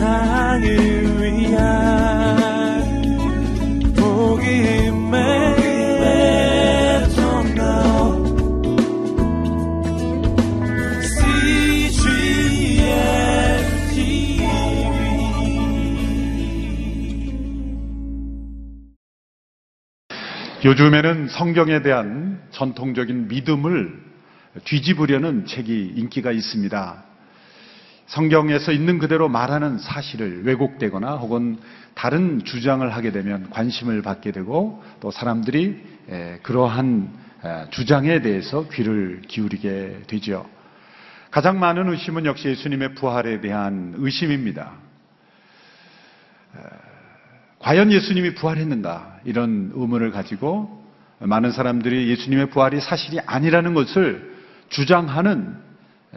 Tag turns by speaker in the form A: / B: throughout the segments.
A: 세상을 위한 복음의
B: 요즘에는 성경에 대한 전통적인 믿음을 뒤집으려는 책이 인기가 있습니다. 성경에서 있는 그대로 말하는 사실을 왜곡되거나 혹은 다른 주장을 하게 되면 관심을 받게 되고 또 사람들이 에, 그러한 에, 주장에 대해서 귀를 기울이게 되죠. 가장 많은 의심은 역시 예수님의 부활에 대한 의심입니다. 과연 예수님이 부활했는가? 이런 의문을 가지고 많은 사람들이 예수님의 부활이 사실이 아니라는 것을 주장하는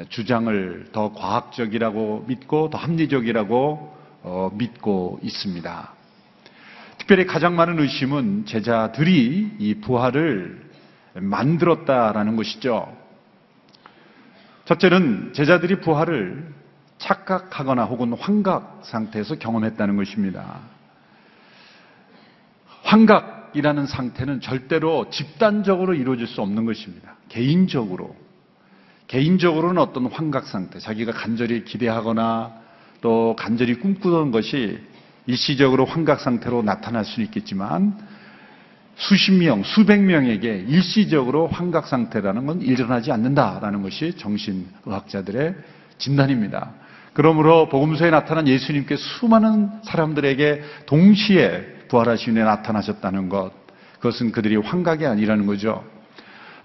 B: 주장을 더 과학적이라고 믿고 더 합리적이라고 어, 믿고 있습니다. 특별히 가장 많은 의심은 제자들이 이 부활을 만들었다라는 것이죠. 첫째는 제자들이 부활을 착각하거나 혹은 환각 상태에서 경험했다는 것입니다. 환각이라는 상태는 절대로 집단적으로 이루어질 수 없는 것입니다. 개인적으로. 개인적으로는 어떤 환각 상태, 자기가 간절히 기대하거나 또 간절히 꿈꾸던 것이 일시적으로 환각 상태로 나타날 수는 있겠지만 수십 명, 수백 명에게 일시적으로 환각 상태라는 건 일어나지 않는다라는 것이 정신의학자들의 진단입니다. 그러므로 복음서에 나타난 예수님께 수많은 사람들에게 동시에 부활하신 후에 나타나셨다는 것, 그것은 그들이 환각이 아니라는 거죠.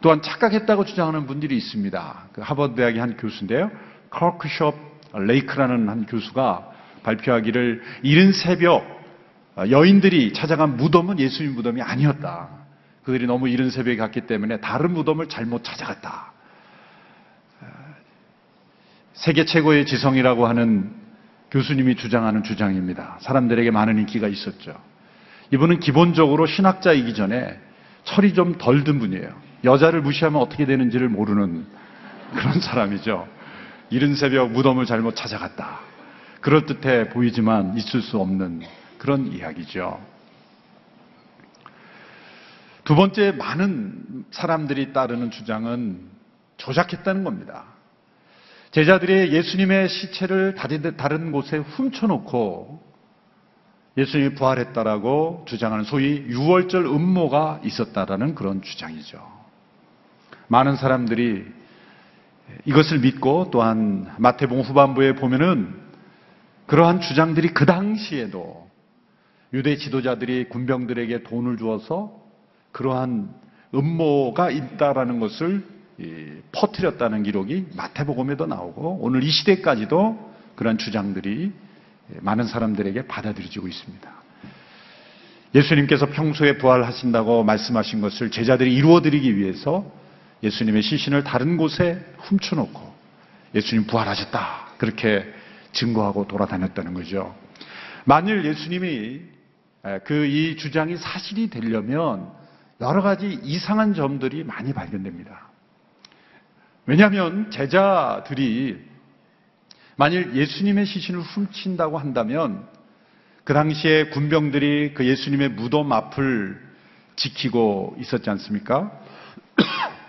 B: 또한 착각했다고 주장하는 분들이 있습니다. 그 하버드 대학의 한 교수인데요. 커크숍 레이크라는 한 교수가 발표하기를 이른 새벽 여인들이 찾아간 무덤은 예수님 무덤이 아니었다. 그들이 너무 이른 새벽에 갔기 때문에 다른 무덤을 잘못 찾아갔다. 세계 최고의 지성이라고 하는 교수님이 주장하는 주장입니다. 사람들에게 많은 인기가 있었죠. 이분은 기본적으로 신학자이기 전에 철이 좀 덜 든 분이에요. 여자를 무시하면 어떻게 되는지를 모르는 그런 사람이죠. 이른 새벽 무덤을 잘못 찾아갔다. 그럴듯해 보이지만 있을 수 없는 그런 이야기죠. 두 번째 많은 사람들이 따르는 주장은 조작했다는 겁니다. 제자들이 예수님의 시체를 다른 곳에 훔쳐놓고 예수님이 부활했다라고 주장하는 소위 6월절 음모가 있었다라는 그런 주장이죠. 많은 사람들이 이것을 믿고 또한 마태복음 후반부에 보면은 그러한 주장들이 그 당시에도 유대 지도자들이 군병들에게 돈을 주어서 그러한 음모가 있다라는 것을 퍼뜨렸다는 기록이 마태복음에도 나오고 오늘 이 시대까지도 그러한 주장들이 많은 사람들에게 받아들여지고 있습니다. 예수님께서 평소에 부활하신다고 말씀하신 것을 제자들이 이루어드리기 위해서 예수님의 시신을 다른 곳에 훔쳐놓고 예수님 부활하셨다. 그렇게 증거하고 돌아다녔다는 거죠. 만일 예수님이 그 이 주장이 사실이 되려면 여러 가지 이상한 점들이 많이 발견됩니다. 왜냐하면 제자들이 만일 예수님의 시신을 훔친다고 한다면 그 당시에 군병들이 그 예수님의 무덤 앞을 지키고 있었지 않습니까?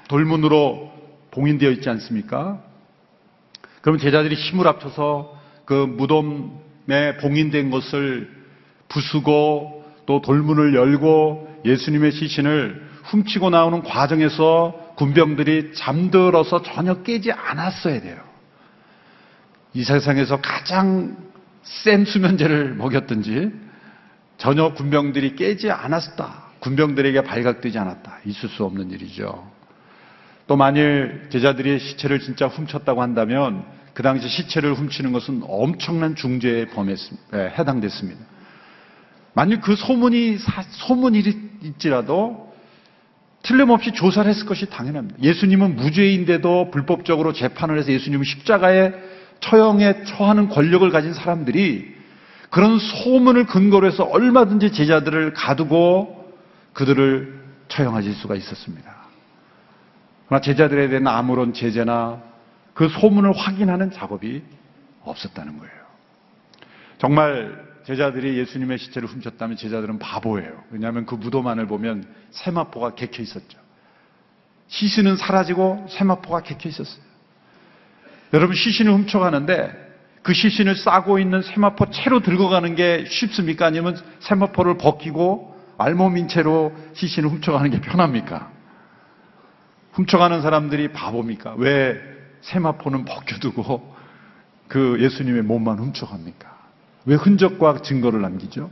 B: 돌문으로 봉인되어 있지 않습니까? 그러면 제자들이 힘을 합쳐서 그 무덤에 봉인된 것을 부수고 또 돌문을 열고 예수님의 시신을 훔치고 나오는 과정에서 군병들이 잠들어서 전혀 깨지 않았어야 돼요. 이 세상에서 가장 센 수면제를 먹였든지 전혀 군병들이 깨지 않았다. 군병들에게 발각되지 않았다. 있을 수 없는 일이죠. 또 만일 제자들이 시체를 진짜 훔쳤다고 한다면 그 당시 시체를 훔치는 것은 엄청난 중죄에 해당됐습니다. 만일 그 소문이 소문일지라도 틀림없이 조사를 했을 것이 당연합니다. 예수님은 무죄인데도 불법적으로 재판을 해서 예수님은 십자가에 처형에 처하는 권력을 가진 사람들이 그런 소문을 근거로 해서 얼마든지 제자들을 가두고 그들을 처형하실 수가 있었습니다. 그러나 제자들에 대한 아무런 제재나 그 소문을 확인하는 작업이 없었다는 거예요. 정말 제자들이 예수님의 시체를 훔쳤다면 제자들은 바보예요. 왜냐하면 그 무덤 안을 보면 세마포가 객혀 있었죠. 시신은 사라지고 세마포가 객혀 있었어요. 여러분 시신을 훔쳐가는데 그 시신을 싸고 있는 세마포 채로 들고 가는 게 쉽습니까? 아니면 세마포를 벗기고 알몸인 채로 시신을 훔쳐가는 게 편합니까? 훔쳐가는 사람들이 바보입니까? 왜 세마포는 벗겨두고 그 예수님의 몸만 훔쳐갑니까? 왜 흔적과 증거를 남기죠?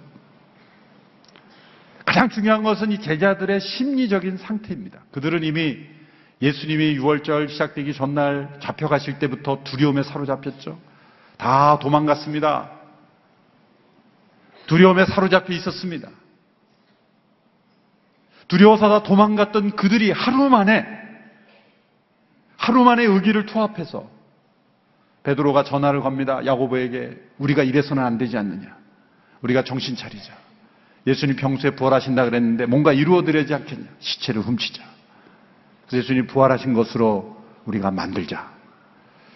B: 가장 중요한 것은 이 제자들의 심리적인 상태입니다. 그들은 이미 예수님이 6월절 시작되기 전날 잡혀가실 때부터 두려움에 사로잡혔죠. 다 도망갔습니다. 두려움에 사로잡혀 있었습니다. 두려워서 다 도망갔던 그들이 하루 만에 하루 만에 의기를 투합해서 베드로가 전화를 겁니다. 야고보에게 우리가 이래서는 안 되지 않느냐. 우리가 정신 차리자. 예수님 평소에 부활하신다 그랬는데 뭔가 이루어드려야지 않겠냐. 시체를 훔치자. 그래서 예수님 부활하신 것으로 우리가 만들자.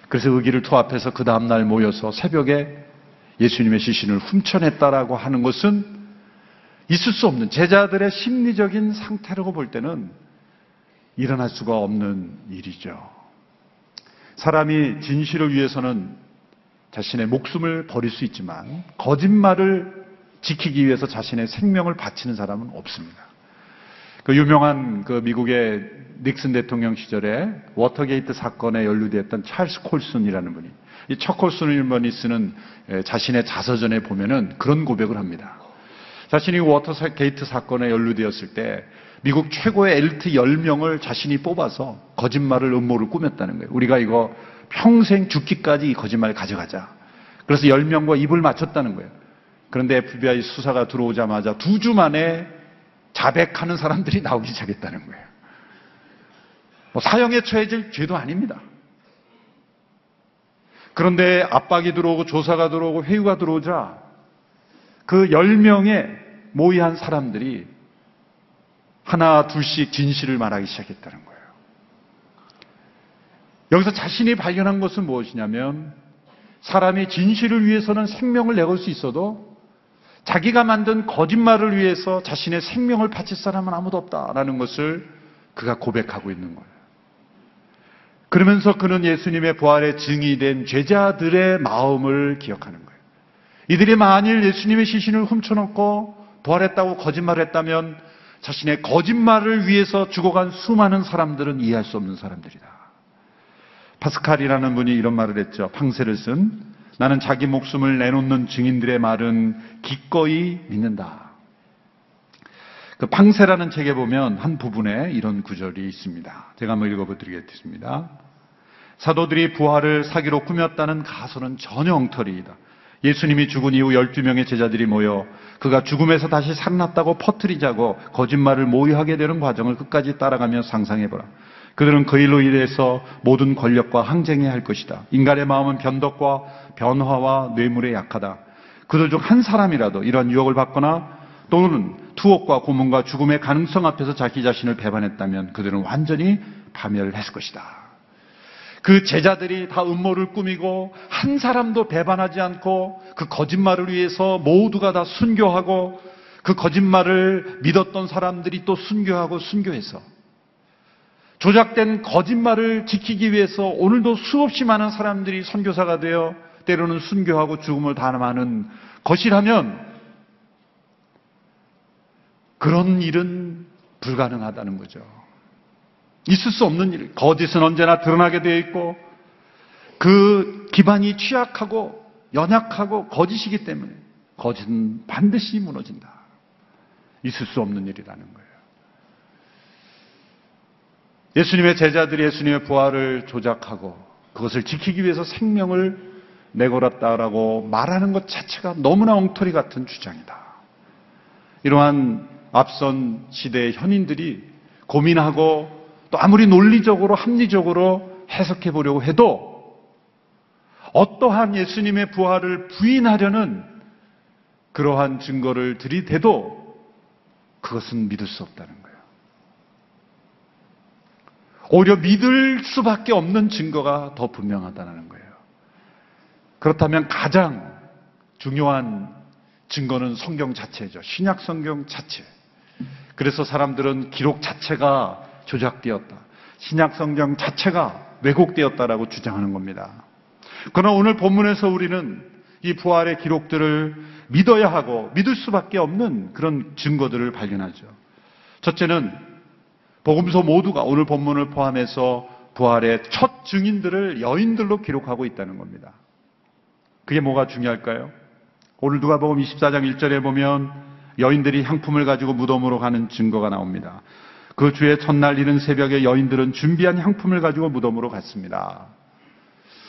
B: 그래서 의기를 투합해서 그 다음날 모여서 새벽에 예수님의 시신을 훔쳐냈다라고 하는 것은 있을 수 없는 제자들의 심리적인 상태라고 볼 때는 일어날 수가 없는 일이죠. 사람이 진실을 위해서는 자신의 목숨을 버릴 수 있지만 거짓말을 지키기 위해서 자신의 생명을 바치는 사람은 없습니다. 그 유명한 그 미국의 닉슨 대통령 시절에 워터게이트 사건에 연루되었던 찰스 콜슨이라는 분이 이 찰스 콜슨 이분이 쓰는 자신의 자서전에 보면은 그런 고백을 합니다. 자신이 워터게이트 사건에 연루되었을 때 미국 최고의 엘리트 10명을 자신이 뽑아서 거짓말을 음모를 꾸몄다는 거예요. 우리가 이거 평생 죽기까지 이 거짓말을 가져가자. 그래서 10명과 입을 맞췄다는 거예요. 그런데 FBI 수사가 들어오자마자 두 주 만에 자백하는 사람들이 나오기 시작했다는 거예요. 뭐 사형에 처해질 죄도 아닙니다. 그런데 압박이 들어오고 조사가 들어오고 회유가 들어오자 그 10명의 모의한 사람들이 하나 둘씩 진실을 말하기 시작했다는 거예요. 여기서 자신이 발견한 것은 무엇이냐면 사람이 진실을 위해서는 생명을 내걸 수 있어도 자기가 만든 거짓말을 위해서 자신의 생명을 바칠 사람은 아무도 없다라는 것을 그가 고백하고 있는 거예요. 그러면서 그는 예수님의 부활의 증이 된 제자들의 마음을 기억하는 거예요. 이들이 만일 예수님의 시신을 훔쳐놓고 부활했다고 거짓말을 했다면 자신의 거짓말을 위해서 죽어간 수많은 사람들은 이해할 수 없는 사람들이다. 파스칼이라는 분이 이런 말을 했죠. 팡세를 쓴 나는 자기 목숨을 내놓는 증인들의 말은 기꺼이 믿는다. 그 팡세라는 책에 보면 한 부분에 이런 구절이 있습니다. 제가 한번 읽어보드리겠습니다. 사도들이 부활을 사기로 꾸몄다는 가설은 전혀 엉터리이다. 예수님이 죽은 이후 12명의 제자들이 모여 그가 죽음에서 다시 살아났다고 퍼뜨리자고 거짓말을 모의하게 되는 과정을 끝까지 따라가며 상상해보라. 그들은 그 일로 인해서 모든 권력과 항쟁해야 할 것이다. 인간의 마음은 변덕과 변화와 뇌물에 약하다. 그들 중 한 사람이라도 이러한 유혹을 받거나 또는 투옥과 고문과 죽음의 가능성 앞에서 자기 자신을 배반했다면 그들은 완전히 파멸을 했을 것이다. 그 제자들이 다 음모를 꾸미고 한 사람도 배반하지 않고 그 거짓말을 위해서 모두가 다 순교하고 그 거짓말을 믿었던 사람들이 또 순교하고 순교해서 조작된 거짓말을 지키기 위해서 오늘도 수없이 많은 사람들이 선교사가 되어 때로는 순교하고 죽음을 당하는 것이라면 그런 일은 불가능하다는 거죠. 있을 수 없는 일. 거짓은 언제나 드러나게 되어 있고 그 기반이 취약하고 연약하고 거짓이기 때문에 거짓은 반드시 무너진다. 있을 수 없는 일이라는 거예요. 예수님의 제자들이 예수님의 부활을 조작하고 그것을 지키기 위해서 생명을 내걸었다라고 말하는 것 자체가 너무나 엉터리 같은 주장이다. 이러한 앞선 시대의 현인들이 고민하고 또 아무리 논리적으로 합리적으로 해석해 보려고 해도 어떠한 예수님의 부활을 부인하려는 그러한 증거를 들이대도 그것은 믿을 수 없다는 거예요. 오히려 믿을 수밖에 없는 증거가 더 분명하다는 거예요. 그렇다면 가장 중요한 증거는 성경 자체죠. 신약 성경 자체. 그래서 사람들은 기록 자체가 조작되었다. 신약 성경 자체가 왜곡되었다라고 주장하는 겁니다. 그러나 오늘 본문에서 우리는 이 부활의 기록들을 믿어야 하고 믿을 수밖에 없는 그런 증거들을 발견하죠. 첫째는 복음서 모두가 오늘 본문을 포함해서 부활의 첫 증인들을 여인들로 기록하고 있다는 겁니다. 그게 뭐가 중요할까요? 오늘 누가복음 24장 1절에 보면 여인들이 향품을 가지고 무덤으로 가는 증거가 나옵니다. 그 주의 첫날 이른 새벽에 여인들은 준비한 향품을 가지고 무덤으로 갔습니다.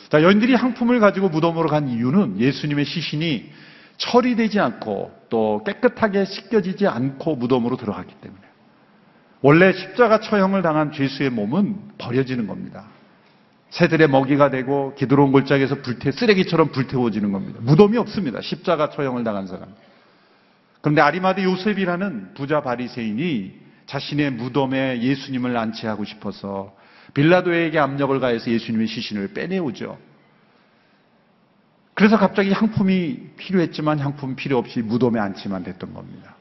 B: 자, 여인들이 향품을 가지고 무덤으로 간 이유는 예수님의 시신이 처리되지 않고 또 깨끗하게 씻겨지지 않고 무덤으로 들어갔기 때문에. 원래 십자가 처형을 당한 죄수의 몸은 버려지는 겁니다. 새들의 먹이가 되고 기드론 골짜기에서 불태 쓰레기처럼 불태워지는 겁니다. 무덤이 없습니다. 십자가 처형을 당한 사람. 그런데 아리마드 요셉이라는 부자 바리새인이 자신의 무덤에 예수님을 안치하고 싶어서 빌라도에게 압력을 가해서 예수님의 시신을 빼내오죠. 그래서 갑자기 향품이 필요했지만 향품 필요 없이 무덤에 안치만 됐던 겁니다.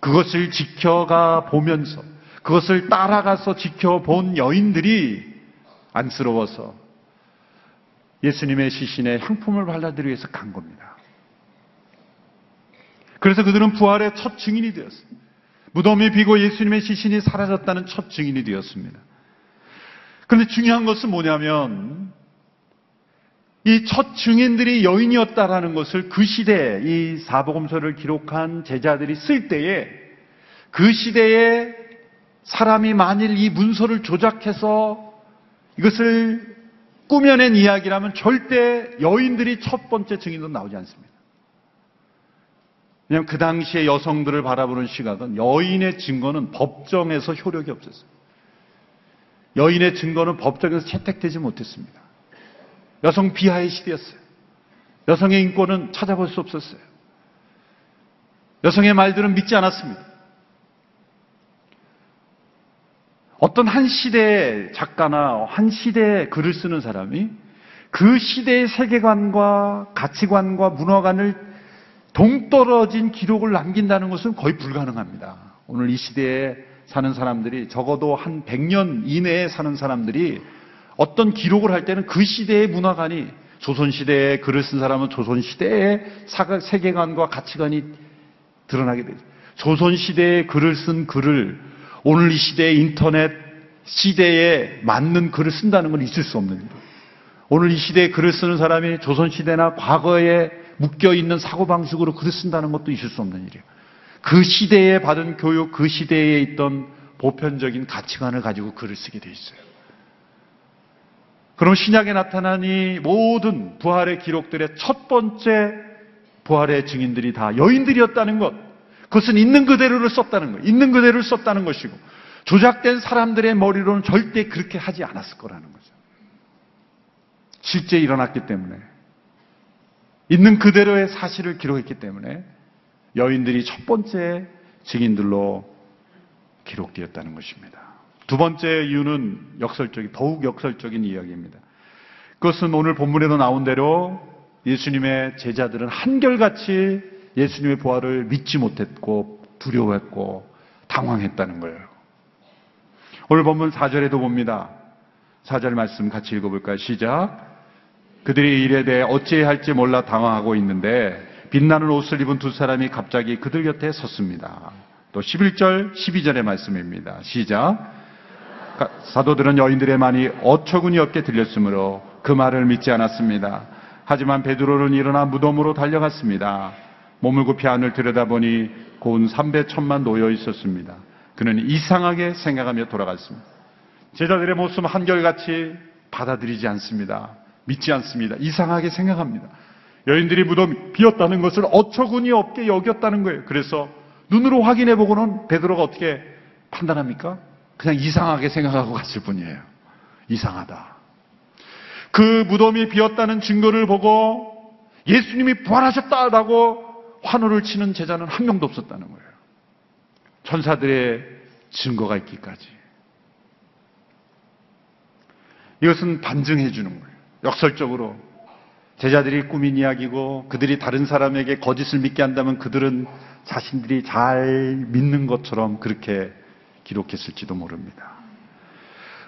B: 그것을 지켜가 보면서 그것을 따라가서 지켜본 여인들이 안쓰러워서 예수님의 시신에 향품을 발라드리기 위해서 간 겁니다. 그래서 그들은 부활의 첫 증인이 되었습니다. 무덤이 비고 예수님의 시신이 사라졌다는 첫 증인이 되었습니다. 그런데 중요한 것은 뭐냐면 이 첫 증인들이 여인이었다라는 것을 그 시대에 이 사복음서를 기록한 제자들이 쓸 때에 그 시대에 사람이 만일 이 문서를 조작해서 이것을 꾸며낸 이야기라면 절대 여인들이 첫 번째 증인으로 나오지 않습니다. 왜냐하면 그 당시에 여성들을 바라보는 시각은 여인의 증거는 법정에서 효력이 없었어요. 여인의 증거는 법정에서 채택되지 못했습니다. 여성 비하의 시대였어요. 여성의 인권은 찾아볼 수 없었어요. 여성의 말들은 믿지 않았습니다. 어떤 한 시대의 작가나 한 시대의 글을 쓰는 사람이 그 시대의 세계관과 가치관과 문화관을 동떨어진 기록을 남긴다는 것은 거의 불가능합니다. 오늘 이 시대에 사는 사람들이 적어도 한 100년 이내에 사는 사람들이 어떤 기록을 할 때는 그 시대의 문화관이 조선시대에 글을 쓴 사람은 조선시대의 세계관과 가치관이 드러나게 되죠. 조선시대에 글을 쓴 글을 오늘 이 시대의 인터넷 시대에 맞는 글을 쓴다는 건 있을 수 없는 일이에요. 오늘 이 시대에 글을 쓰는 사람이 조선시대나 과거에 묶여있는 사고방식으로 글을 쓴다는 것도 있을 수 없는 일이에요. 그 시대에 받은 교육, 그 시대에 있던 보편적인 가치관을 가지고 글을 쓰게 돼 있어요. 그럼 신약에 나타난 이 모든 부활의 기록들의 첫 번째 부활의 증인들이 다 여인들이었다는 것. 그것은 있는 그대로를 썼다는 거예요. 있는 그대로를 썼다는 것이고 조작된 사람들의 머리로는 절대 그렇게 하지 않았을 거라는 거죠. 실제 일어났기 때문에 있는 그대로의 사실을 기록했기 때문에 여인들이 첫 번째 증인들로 기록되었다는 것입니다. 두 번째 이유는 역설적인 더욱 역설적인 이야기입니다. 그것은 오늘 본문에도 나온 대로 예수님의 제자들은 한결같이 예수님의 부활을 믿지 못했고 두려워했고 당황했다는 거예요. 오늘 본문 4절에도 봅니다. 4절 말씀 같이 읽어볼까요? 시작. 그들이 일에 대해 어찌해야 할지 몰라 당황하고 있는데 빛나는 옷을 입은 두 사람이 갑자기 그들 곁에 섰습니다. 또 11절, 12절의 말씀입니다. 시작. 사도들은 여인들의 말이 어처구니 없게 들렸으므로 그 말을 믿지 않았습니다. 하지만 베드로는 일어나 무덤으로 달려갔습니다. 몸을 굽히 안을 들여다보니 고운 삼배 천만 놓여 있었습니다. 그는 이상하게 생각하며 돌아갔습니다. 제자들의 모습 한결같이 받아들이지 않습니다. 믿지 않습니다. 이상하게 생각합니다. 여인들이 무덤 비었다는 것을 어처구니 없게 여겼다는 거예요. 그래서 눈으로 확인해 보고는 베드로가 어떻게 판단합니까? 그냥 이상하게 생각하고 갔을 뿐이에요. 이상하다. 그 무덤이 비었다는 증거를 보고 예수님이 부활하셨다라고 환호를 치는 제자는 한 명도 없었다는 거예요. 천사들의 증거가 있기까지. 이것은 반증해 주는 거예요. 역설적으로 제자들이 꾸민 이야기고 그들이 다른 사람에게 거짓을 믿게 한다면 그들은 자신들이 잘 믿는 것처럼 그렇게 기록했을지도 모릅니다.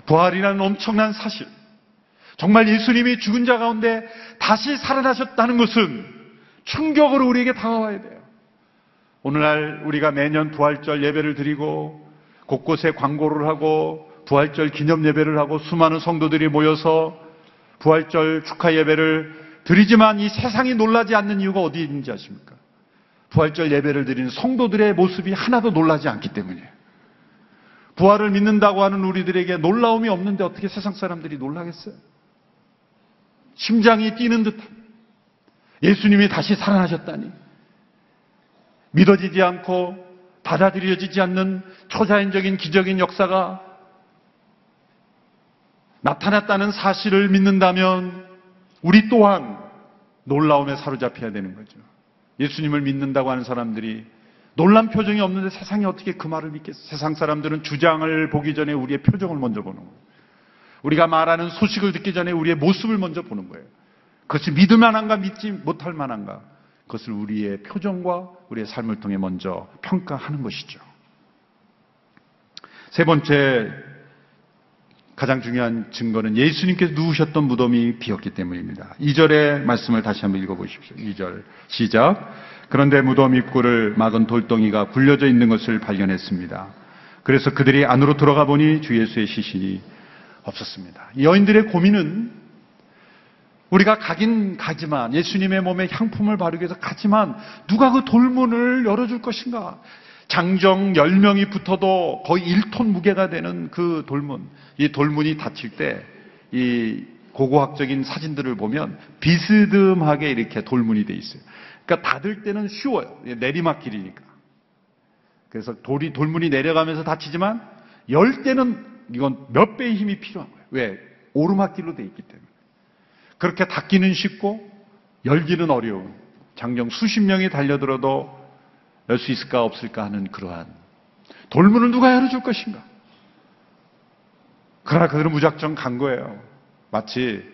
B: 부활이라는 엄청난 사실. 정말 예수님이 죽은 자 가운데 다시 살아나셨다는 것은 충격으로 우리에게 다가와야 돼요. 오늘날 우리가 매년 부활절 예배를 드리고 곳곳에 광고를 하고 부활절 기념 예배를 하고 수많은 성도들이 모여서 부활절 축하 예배를 드리지만 이 세상이 놀라지 않는 이유가 어디 있는지 아십니까? 부활절 예배를 드리는 성도들의 모습이 하나도 놀라지 않기 때문이에요. 부활을 믿는다고 하는 우리들에게 놀라움이 없는데 어떻게 세상 사람들이 놀라겠어요? 심장이 뛰는 듯한 예수님이 다시 살아나셨다니 믿어지지 않고 받아들여지지 않는 초자연적인 기적인 역사가 나타났다는 사실을 믿는다면 우리 또한 놀라움에 사로잡혀야 되는 거죠. 예수님을 믿는다고 하는 사람들이 놀란 표정이 없는데 세상이 어떻게 그 말을 믿겠어? 세상 사람들은 주장을 보기 전에 우리의 표정을 먼저 보는 거예요. 우리가 말하는 소식을 듣기 전에 우리의 모습을 먼저 보는 거예요. 그것이 믿을 만한가 믿지 못할 만한가 그것을 우리의 표정과 우리의 삶을 통해 먼저 평가하는 것이죠. 세 번째 가장 중요한 증거는 예수님께서 누우셨던 무덤이 비었기 때문입니다. 2절의 말씀을 다시 한번 읽어보십시오. 2절 시작. 그런데 무덤 입구를 막은 돌덩이가 굴려져 있는 것을 발견했습니다. 그래서 그들이 안으로 들어가 보니 주 예수의 시신이 없었습니다. 여인들의 고민은 우리가 가긴 가지만 예수님의 몸에 향품을 바르기 위해서 가지만 누가 그 돌문을 열어줄 것인가? 장정 10명이 붙어도 거의 1톤 무게가 되는 그 돌문. 이 돌문이 닫힐 때 이 고고학적인 사진들을 보면 비스듬하게 이렇게 돌문이 돼 있어요. 그러니까 닫을 때는 쉬워요. 내리막길이니까. 그래서 돌이 돌문이 내려가면서 닫히지만 열 때는 이건 몇 배의 힘이 필요한 거예요. 왜? 오르막길로 돼 있기 때문에. 그렇게 닫기는 쉽고 열기는 어려운 장정 수십 명이 달려들어도 열 수 있을까 없을까 하는 그러한 돌문을 누가 열어줄 것인가? 그러나 그들은 무작정 간 거예요. 마치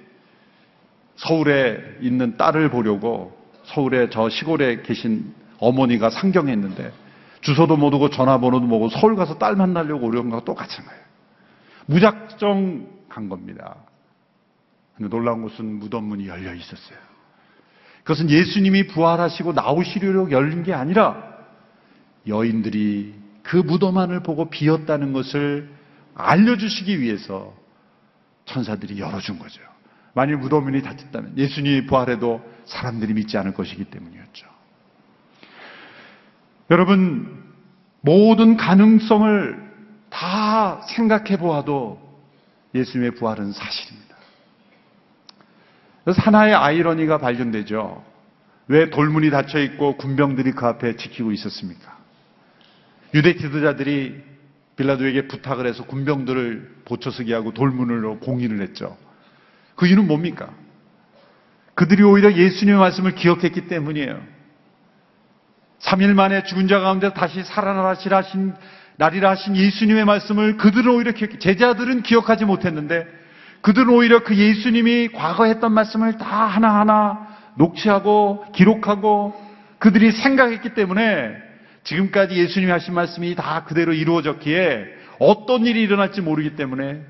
B: 서울에 있는 딸을 보려고 서울에 저 시골에 계신 어머니가 상경했는데 주소도 모르고 전화번호도 모르고 서울 가서 딸 만나려고 오려는 거와 똑같은 거예요. 무작정 간 겁니다. 근데 놀라운 것은 무덤 문이 열려 있었어요. 그것은 예수님이 부활하시고 나오시려고 열린 게 아니라 여인들이 그 무덤 안을 보고 비었다는 것을 알려주시기 위해서 천사들이 열어준 거죠. 만일 무덤 문이 닫혔다면 예수님이 부활해도 사람들이 믿지 않을 것이기 때문이었죠. 여러분, 모든 가능성을 다 생각해 보아도 예수님의 부활은 사실입니다. 그래서 하나의 아이러니가 발견되죠. 왜 돌문이 닫혀 있고 군병들이 그 앞에 지키고 있었습니까? 유대 지도자들이 빌라도에게 부탁을 해서 군병들을 보초서게 하고 돌문으로 공인을 했죠. 그 이유는 뭡니까? 그들이 오히려 예수님의 말씀을 기억했기 때문이에요. 3일 만에 죽은 자 가운데 다시 살아나시라 하신 날이라 하신 예수님의 말씀을 그들은 오히려 기억, 제자들은 기억하지 못했는데 그들은 오히려 그 예수님이 과거 했던 말씀을 다 하나하나 녹취하고 기록하고 그들이 생각했기 때문에 지금까지 예수님이 하신 말씀이 다 그대로 이루어졌기에 어떤 일이 일어날지 모르기 때문에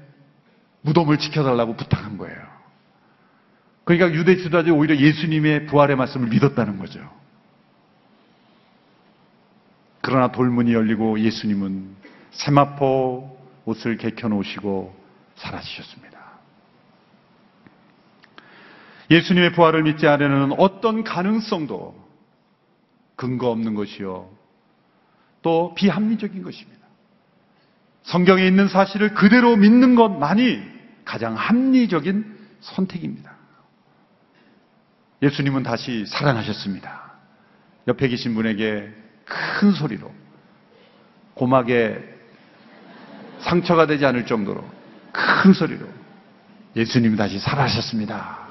B: 무덤을 지켜달라고 부탁한 거예요. 그러니까 유대 지도자들이 오히려 예수님의 부활의 말씀을 믿었다는 거죠. 그러나 돌문이 열리고 예수님은 세마포 옷을 개켜놓으시고 사라지셨습니다. 예수님의 부활을 믿지 않으려는 어떤 가능성도 근거 없는 것이요. 또 비합리적인 것입니다. 성경에 있는 사실을 그대로 믿는 것만이 가장 합리적인 선택입니다. 예수님은 다시 살아나셨습니다. 옆에 계신 분에게 큰 소리로 고막에 상처가 되지 않을 정도로 큰 소리로 예수님이 다시 살아나셨습니다.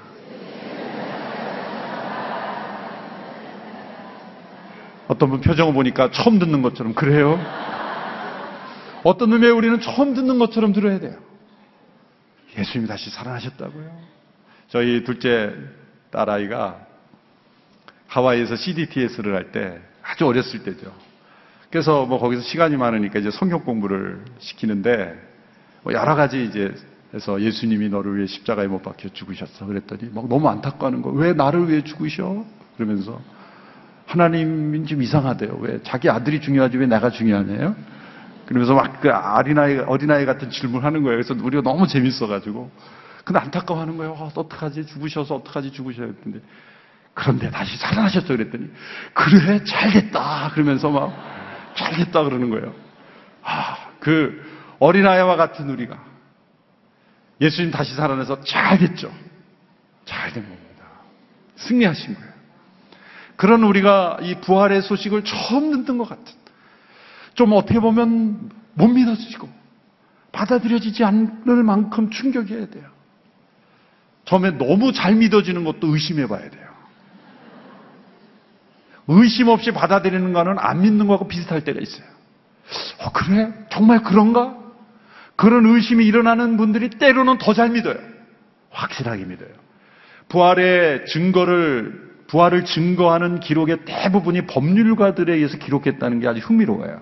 B: 어떤 분 표정을 보니까 처음 듣는 것처럼 그래요? 어떤 의미에 우리는 처음 듣는 것처럼 들어야 돼요. 예수님이 다시 살아나셨다고요? 저희 둘째 딸아이가 하와이에서 CDTS를 할 때 아주 어렸을 때죠. 그래서 뭐 거기서 시간이 많으니까 이제 성경 공부를 시키는데 뭐 여러 가지 이제 해서 예수님이 너를 위해 십자가에 못 박혀 죽으셨어. 그랬더니 막 너무 안타까워하는 거. 왜 나를 위해 죽으셔? 그러면서 하나님인 좀 이상하대요. 왜 자기 아들이 중요하지 왜 내가 중요하네요? 그러면서 막그 어린아이, 어린아이 같은 질문을 하는 거예요. 그래서 우리가 너무 재밌어가지고. 근데 안타까워하는 거예요. 아, 어떡하지? 죽으셔서 어떡하지? 죽으셔야 했는데. 그런데 다시 살아나셨어. 그랬더니. 그래, 잘 됐다. 그러면서 막, 잘 됐다. 그러는 거예요. 아, 그 어린아이와 같은 우리가. 예수님 다시 살아나서 잘 됐죠. 잘된 겁니다. 승리하신 거예요. 그런 우리가 이 부활의 소식을 처음 듣는 것 같은. 좀 어떻게 보면 못 믿어지고 받아들여지지 않을 만큼 충격이어야 돼요. 처음에 너무 잘 믿어지는 것도 의심해 봐야 돼요. 의심 없이 받아들이는 거는 안 믿는 거하고 비슷할 때가 있어요. 어, 그래? 정말 그런가? 그런 의심이 일어나는 분들이 때로는 더 잘 믿어요. 확실하게 믿어요. 부활의 증거를, 부활을 증거하는 기록의 대부분이 법률가들에 의해서 기록했다는 게 아주 흥미로워요.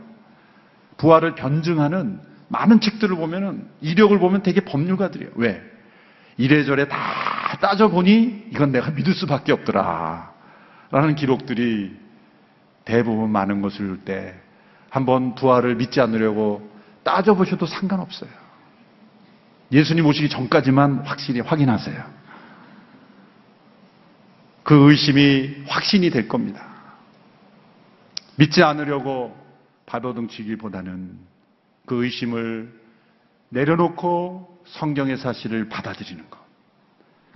B: 부활을 변증하는 많은 책들을 보면은 이력을 보면 되게 법률가들이에요. 왜? 이래저래 다 따져보니 이건 내가 믿을 수밖에 없더라. 라는 기록들이 대부분 많은 것을 때 한번 부활을 믿지 않으려고 따져보셔도 상관없어요. 예수님 오시기 전까지만 확실히 확인하세요. 그 의심이 확신이 될 겁니다. 믿지 않으려고 발버둥 치기보다는 그 의심을 내려놓고 성경의 사실을 받아들이는 것.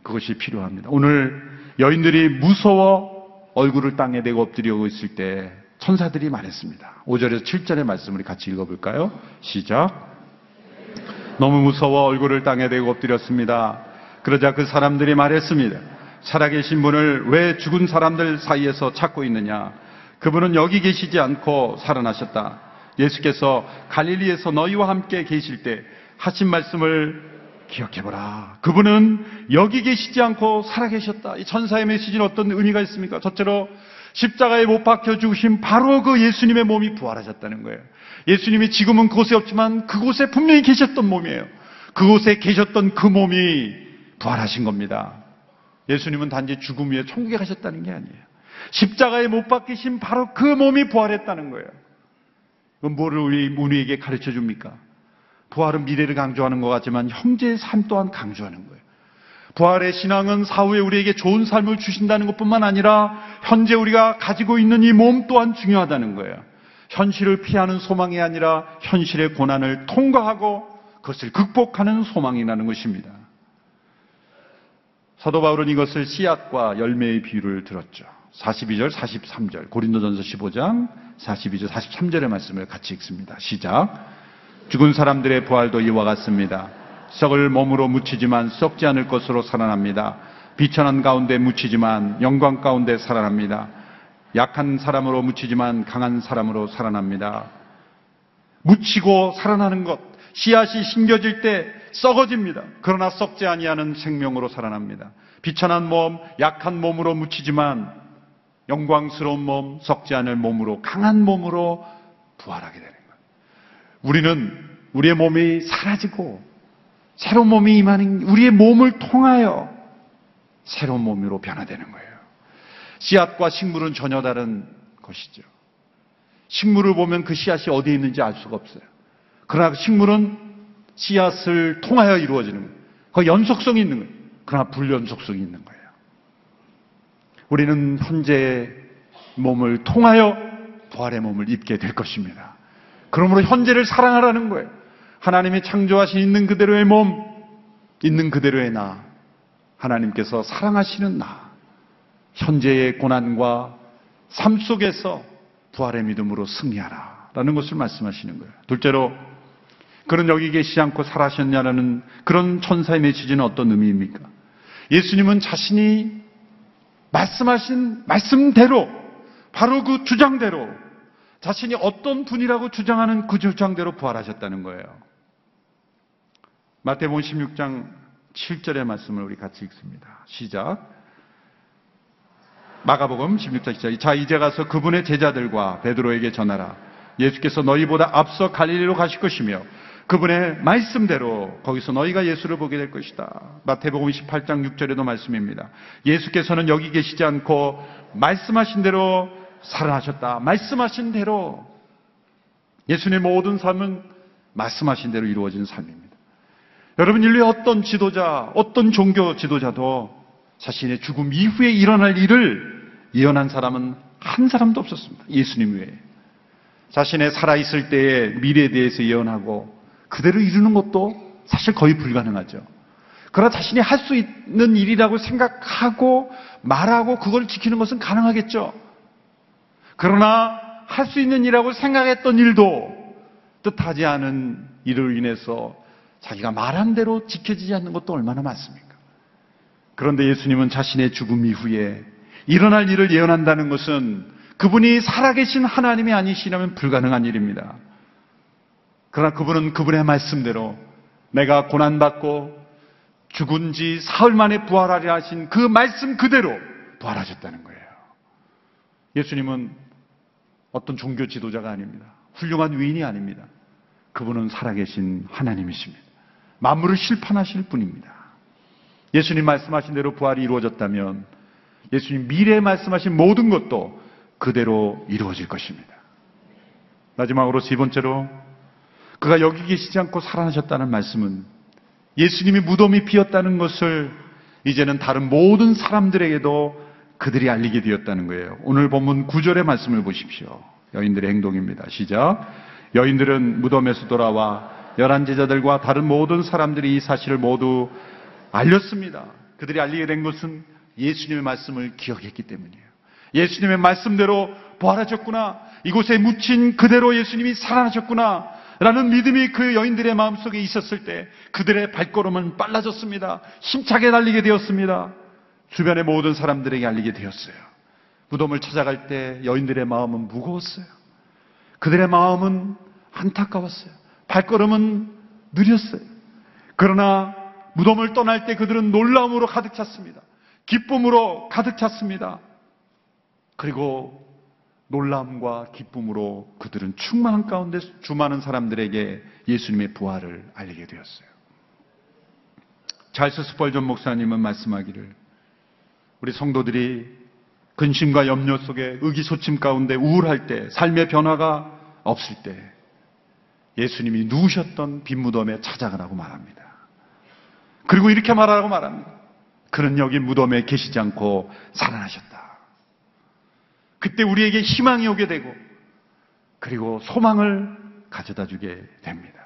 B: 그것이 필요합니다. 오늘 여인들이 무서워 얼굴을 땅에 대고 엎드리고 있을 때 천사들이 말했습니다. 5절에서 7절의 말씀을 같이 읽어볼까요? 시작. 너무 무서워 얼굴을 땅에 대고 엎드렸습니다. 그러자 그 사람들이 말했습니다. 살아계신 분을 왜 죽은 사람들 사이에서 찾고 있느냐? 그분은 여기 계시지 않고 살아나셨다. 예수께서 갈릴리에서 너희와 함께 계실 때 하신 말씀을 기억해보라. 그분은 여기 계시지 않고 살아계셨다. 이 천사의 메시지는 어떤 의미가 있습니까? 첫째로 십자가에 못 박혀 죽으신 바로 그 예수님의 몸이 부활하셨다는 거예요. 예수님이 지금은 그곳에 없지만 그곳에 분명히 계셨던 몸이에요. 그곳에 계셨던 그 몸이 부활하신 겁니다. 예수님은 단지 죽음 위에 천국에 가셨다는 게 아니에요. 십자가에 못 박히신 바로 그 몸이 부활했다는 거예요. 그건 뭐를 우리 우리에게 가르쳐 줍니까? 부활은 미래를 강조하는 것 같지만 형제의 삶 또한 강조하는 거예요. 부활의 신앙은 사후에 우리에게 좋은 삶을 주신다는 것뿐만 아니라 현재 우리가 가지고 있는 이 몸 또한 중요하다는 거예요. 현실을 피하는 소망이 아니라 현실의 고난을 통과하고 그것을 극복하는 소망이라는 것입니다. 사도 바울은 이것을 씨앗과 열매의 비유를 들었죠. 42절, 43절, 고린도전서 15장 42절, 43절의 말씀을 같이 읽습니다. 시작. 죽은 사람들의 부활도 이와 같습니다. 썩을 몸으로 묻히지만 썩지 않을 것으로 살아납니다. 비천한 가운데 묻히지만 영광 가운데 살아납니다. 약한 사람으로 묻히지만 강한 사람으로 살아납니다. 묻히고 살아나는 것, 씨앗이 심겨질 때 썩어집니다. 그러나 썩지 아니하는 생명으로 살아납니다. 비천한 몸, 약한 몸으로 묻히지만 영광스러운 몸, 썩지 않을 몸으로 강한 몸으로 부활하게 되는 거예요. 우리는 우리의 몸이 사라지고 새로운 몸이 임하는 우리의 몸을 통하여 새로운 몸으로 변화되는 거예요. 씨앗과 식물은 전혀 다른 것이죠. 식물을 보면 그 씨앗이 어디에 있는지 알 수가 없어요. 그러나 식물은 씨앗을 통하여 이루어지는 거예요. 그 연속성이 있는 거예요. 그러나 불연속성이 있는 거예요. 우리는 현재의 몸을 통하여 부활의 몸을 입게 될 것입니다. 그러므로 현재를 사랑하라는 거예요. 하나님이 창조하신 있는 그대로의 몸, 있는 그대로의 나, 하나님께서 사랑하시는 나, 현재의 고난과 삶 속에서 부활의 믿음으로 승리하라. 라는 것을 말씀하시는 거예요. 둘째로, 그는 여기 계시지 않고 살아셨냐라는 그런 천사의 메시지는 어떤 의미입니까? 예수님은 자신이 말씀하신 말씀대로 바로 그 주장대로 자신이 어떤 분이라고 주장하는 그 주장대로 부활하셨다는 거예요. 마태복음 16장 7절의 말씀을 우리 같이 읽습니다. 시작. 마가복음 16장 1절. 자, 이제 가서 그분의 제자들과 베드로에게 전하라. 예수께서 너희보다 앞서 갈릴리로 가실 것이며 그분의 말씀대로 거기서 너희가 예수를 보게 될 것이다. 마태복음 28장 6절에도 말씀입니다. 예수께서는 여기 계시지 않고 말씀하신 대로 살아나셨다. 말씀하신 대로 예수님의 모든 삶은 말씀하신 대로 이루어진 삶입니다. 여러분 인류의 어떤 지도자, 어떤 종교 지도자도 자신의 죽음 이후에 일어날 일을 예언한 사람은 한 사람도 없었습니다. 예수님 외에. 자신의 살아있을 때의 미래에 대해서 예언하고 그대로 이루는 것도 사실 거의 불가능하죠. 그러나 자신이 할 수 있는 일이라고 생각하고 말하고 그걸 지키는 것은 가능하겠죠. 그러나 할 수 있는 일이라고 생각했던 일도 뜻하지 않은 일을 인해서 자기가 말한 대로 지켜지지 않는 것도 얼마나 많습니까? 그런데 예수님은 자신의 죽음 이후에 일어날 일을 예언한다는 것은 그분이 살아계신 하나님이 아니시라면 불가능한 일입니다. 그러나 그분은 그분의 말씀대로 내가 고난받고 죽은 지 사흘 만에 부활하려 하신 그 말씀 그대로 부활하셨다는 거예요. 예수님은 어떤 종교 지도자가 아닙니다. 훌륭한 위인이 아닙니다. 그분은 살아계신 하나님이십니다. 만물을 실판하실 분입니다. 예수님 말씀하신 대로 부활이 이루어졌다면 예수님 미래에 말씀하신 모든 것도 그대로 이루어질 것입니다. 마지막으로 세 번째로 그가 여기 계시지 않고 살아나셨다는 말씀은 예수님이 무덤이 비었다는 것을 이제는 다른 모든 사람들에게도 그들이 알리게 되었다는 거예요. 오늘 본문 9절의 말씀을 보십시오. 여인들의 행동입니다. 시작. 여인들은 무덤에서 돌아와 열한 제자들과 다른 모든 사람들이 이 사실을 모두 알렸습니다. 그들이 알리게 된 것은 예수님의 말씀을 기억했기 때문이에요. 예수님의 말씀대로 부활하셨구나. 이곳에 묻힌 그대로 예수님이 살아나셨구나. 라는 믿음이 그 여인들의 마음속에 있었을 때 그들의 발걸음은 빨라졌습니다. 힘차게 달리게 되었습니다. 주변의 모든 사람들에게 알리게 되었어요. 무덤을 찾아갈 때 여인들의 마음은 무거웠어요. 그들의 마음은 안타까웠어요. 발걸음은 느렸어요. 그러나 무덤을 떠날 때 그들은 놀라움으로 가득 찼습니다. 기쁨으로 가득 찼습니다. 그리고 놀람과 기쁨으로 그들은 충만한 가운데 수많은 사람들에게 예수님의 부활을 알리게 되었어요. 찰스 스펄전 목사님은 말씀하기를 우리 성도들이 근심과 염려 속에 의기소침 가운데 우울할 때 삶의 변화가 없을 때 예수님이 누우셨던 빈무덤에 찾아가라고 말합니다. 그리고 이렇게 말하라고 말합니다. 그는 여기 무덤에 계시지 않고 살아나셨다. 그때 우리에게 희망이 오게 되고 그리고 소망을 가져다 주게 됩니다.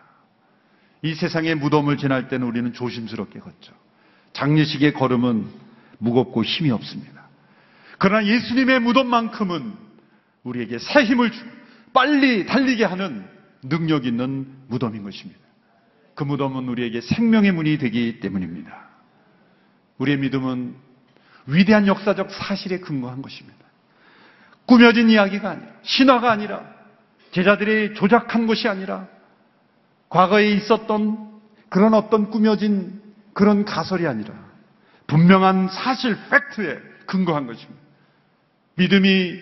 B: 이 세상의 무덤을 지날 때는 우리는 조심스럽게 걷죠. 장례식의 걸음은 무겁고 힘이 없습니다. 그러나 예수님의 무덤만큼은 우리에게 새 힘을 주고 빨리 달리게 하는 능력 있는 무덤인 것입니다. 그 무덤은 우리에게 생명의 문이 되기 때문입니다. 우리의 믿음은 위대한 역사적 사실에 근거한 것입니다. 꾸며진 이야기가 아니라, 신화가 아니라, 제자들이 조작한 것이 아니라, 과거에 있었던 그런 어떤 꾸며진 그런 가설이 아니라, 분명한 사실, 팩트에 근거한 것입니다. 믿음이,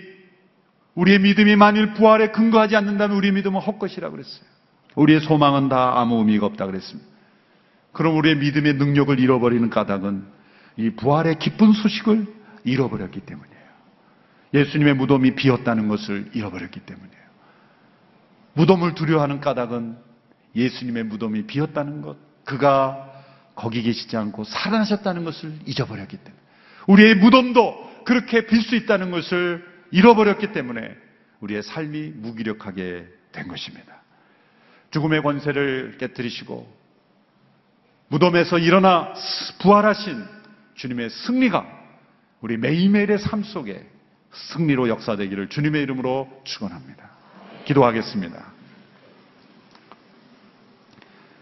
B: 우리의 믿음이 만일 부활에 근거하지 않는다면 우리의 믿음은 헛것이라 그랬어요. 우리의 소망은 다 아무 의미가 없다 그랬습니다. 그럼 우리의 믿음의 능력을 잃어버리는 까닭은 이 부활의 기쁜 소식을 잃어버렸기 때문이에요. 예수님의 무덤이 비었다는 것을 잃어버렸기 때문이에요. 무덤을 두려워하는 까닭은 예수님의 무덤이 비었다는 것, 그가 거기 계시지 않고 살아나셨다는 것을 잊어버렸기 때문에 우리의 무덤도 그렇게 빌 수 있다는 것을 잃어버렸기 때문에 우리의 삶이 무기력하게 된 것입니다. 죽음의 권세를 깨뜨리시고 무덤에서 일어나 부활하신 주님의 승리가 우리 매일매일의 삶 속에 승리로 역사되기를 주님의 이름으로 축원합니다. 기도하겠습니다.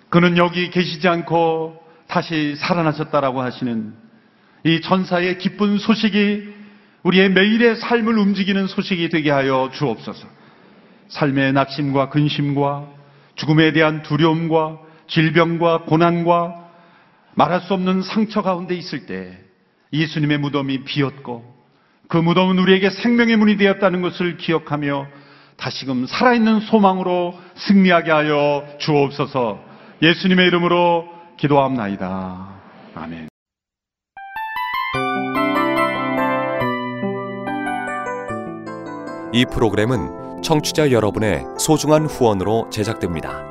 B: 그는 여기 계시지 않고 다시 살아나셨다라고 하시는 이 전사의 기쁜 소식이 우리의 매일의 삶을 움직이는 소식이 되게 하여 주옵소서. 삶의 낙심과 근심과 죽음에 대한 두려움과 질병과 고난과 말할 수 없는 상처 가운데 있을 때 예수님의 무덤이 비었고 그 무덤은 우리에게 생명의 문이 되었다는 것을 기억하며 다시금 살아있는 소망으로 승리하게 하여 주옵소서 예수님의 이름으로 기도합나이다. 아멘.
C: 이 프로그램은 청취자 여러분의 소중한 후원으로 제작됩니다.